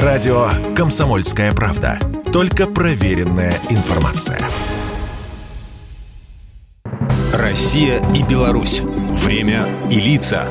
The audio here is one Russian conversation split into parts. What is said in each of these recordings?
Радио «Комсомольская правда». Только проверенная информация. Россия и Беларусь. Время и лица.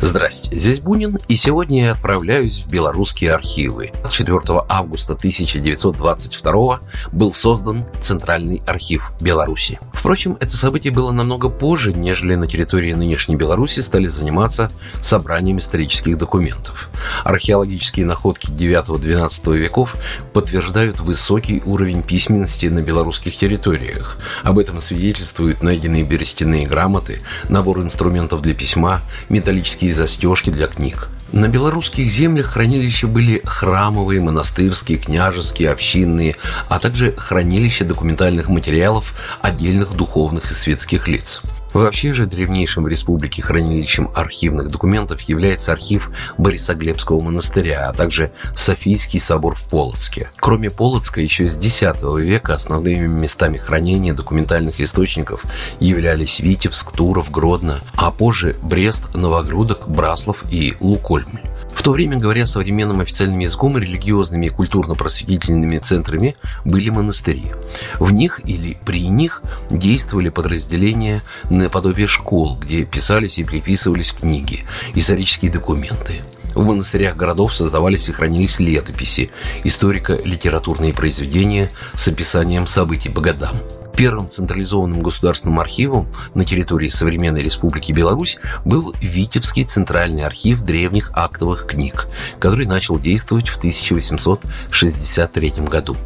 Здрасте, здесь Бунин, и сегодня я отправляюсь в белорусские архивы. 4 августа 1922 был создан Центральный архив Беларуси. Впрочем, это событие было намного позже, нежели на территории нынешней Беларуси стали заниматься собранием исторических документов. Археологические находки 9-12 веков подтверждают высокий уровень письменности на белорусских территориях. Об этом свидетельствуют найденные берестяные грамоты, набор инструментов для письма, металлические застежки для книг. На белорусских землях хранилища были храмовые, монастырские, княжеские, общинные, а также хранилища документальных материалов отдельных духовных и светских лиц. Вообще же древнейшим в республике хранилищем архивных документов является архив Борисоглебского монастыря, а также Софийский собор в Полоцке. Кроме Полоцка, еще с X века основными местами хранения документальных источников являлись Витебск, Туров, Гродно, а позже Брест, Новогрудок, Браслов и Лукольмль. В то время, говоря современным официальным языком, религиозными и культурно-просветительными центрами были монастыри. В них или при них действовали подразделения наподобие школ, где писались и приписывались книги, исторические документы. В монастырях городов создавались и хранились летописи, историко-литературные произведения с описанием событий по годам. Первым централизованным государственным архивом на территории современной Республики Беларусь был Витебский центральный архив древних актовых книг, который начал действовать в 1863 году.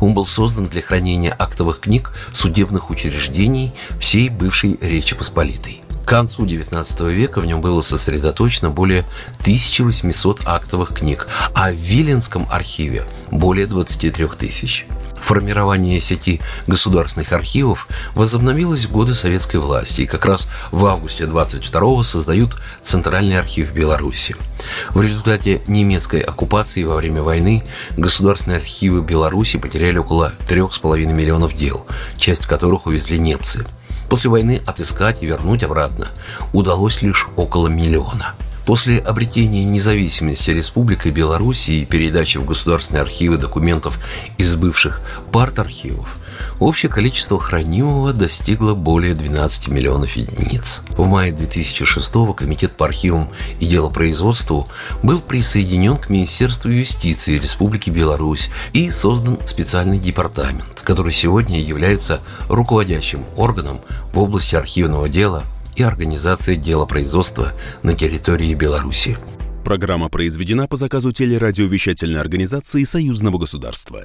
Он был создан для хранения актовых книг судебных учреждений всей бывшей Речи Посполитой. К концу XIX века в нем было сосредоточено более 1800 актовых книг, а в Виленском архиве более 23 тысяч. Формирование сети государственных архивов возобновилось в годы советской власти, и как раз в августе 22-го создают Центральный архив Беларуси. В результате немецкой оккупации во время войны государственные архивы Беларуси потеряли около 3,5 миллионов дел, часть которых увезли немцы. После войны отыскать и вернуть обратно удалось лишь около миллиона. После обретения независимости Республикой Беларусь и передачи в государственные архивы документов из бывших парт-архивов, общее количество хранимого достигло более 12 миллионов единиц. В мае 2006 Комитет по архивам и делопроизводству был присоединен к Министерству юстиции Республики Беларусь и создан специальный департамент, который сегодня является руководящим органом в области архивного дела и организации делопроизводства на территории Беларуси. Программа произведена по заказу телерадиовещательной организации Союзного государства.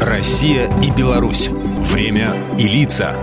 Россия и Беларусь. Время и лица.